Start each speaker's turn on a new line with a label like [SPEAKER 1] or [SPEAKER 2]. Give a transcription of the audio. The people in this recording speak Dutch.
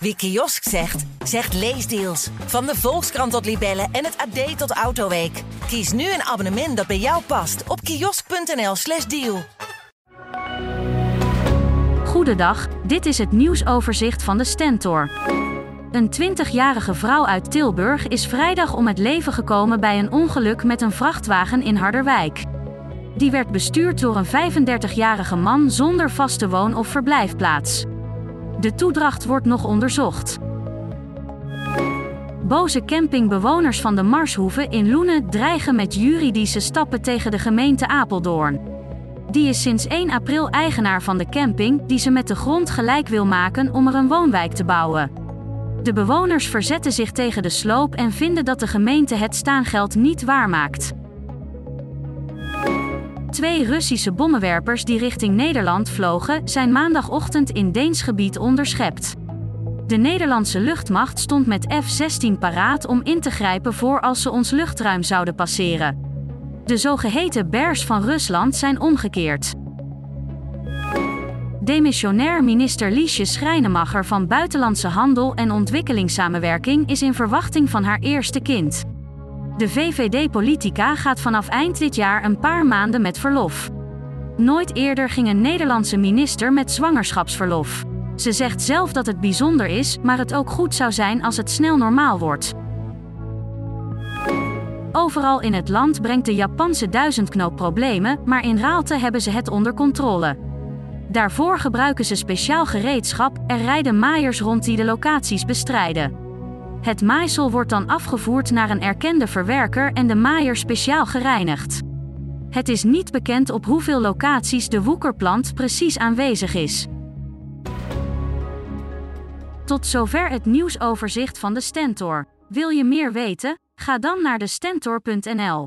[SPEAKER 1] Wie kiosk zegt, zegt leesdeals. Van de Volkskrant tot Libellen en het AD tot Autoweek. Kies nu een abonnement dat bij jou past op kiosk.nl/slash deal.
[SPEAKER 2] Goedendag, dit is het nieuwsoverzicht van de Stentor. Een 20-jarige vrouw uit Tilburg is vrijdag om het leven gekomen bij een ongeluk met een vrachtwagen in Harderwijk. Die werd bestuurd door een 35-jarige man zonder vaste woon- of verblijfplaats. De toedracht wordt nog onderzocht. Boze campingbewoners van de Marshoeve in Loenen dreigen met juridische stappen tegen de gemeente Apeldoorn. Die is sinds 1 april eigenaar van de camping, die ze met de grond gelijk wil maken om er een woonwijk te bouwen. De bewoners verzetten zich tegen de sloop en vinden dat de gemeente het staangeld niet waarmaakt. Twee Russische bommenwerpers die richting Nederland vlogen, zijn maandagochtend in Deens gebied onderschept. De Nederlandse luchtmacht stond met F-16 paraat om in te grijpen voor als ze ons luchtruim zouden passeren. De zogeheten bears van Rusland zijn omgekeerd. Demissionair minister Liesje Schrijnemacher van Buitenlandse Handel en Ontwikkelingssamenwerking is in verwachting van haar eerste kind. De VVD-politica gaat vanaf eind dit jaar een paar maanden met verlof. Nooit eerder ging een Nederlandse minister met zwangerschapsverlof. Ze zegt zelf dat het bijzonder is, maar het ook goed zou zijn als het snel normaal wordt. Overal in het land brengt de Japanse duizendknoop problemen, maar in Raalte hebben ze het onder controle. Daarvoor gebruiken ze speciaal gereedschap, er rijden maaiers rond die de locaties bestrijden. Het maaisel wordt dan afgevoerd naar een erkende verwerker en de maaier speciaal gereinigd. Het is niet bekend op hoeveel locaties de woekerplant precies aanwezig is. Tot zover het nieuwsoverzicht van de Stentor. Wil je meer weten? Ga dan naar de Stentor.nl.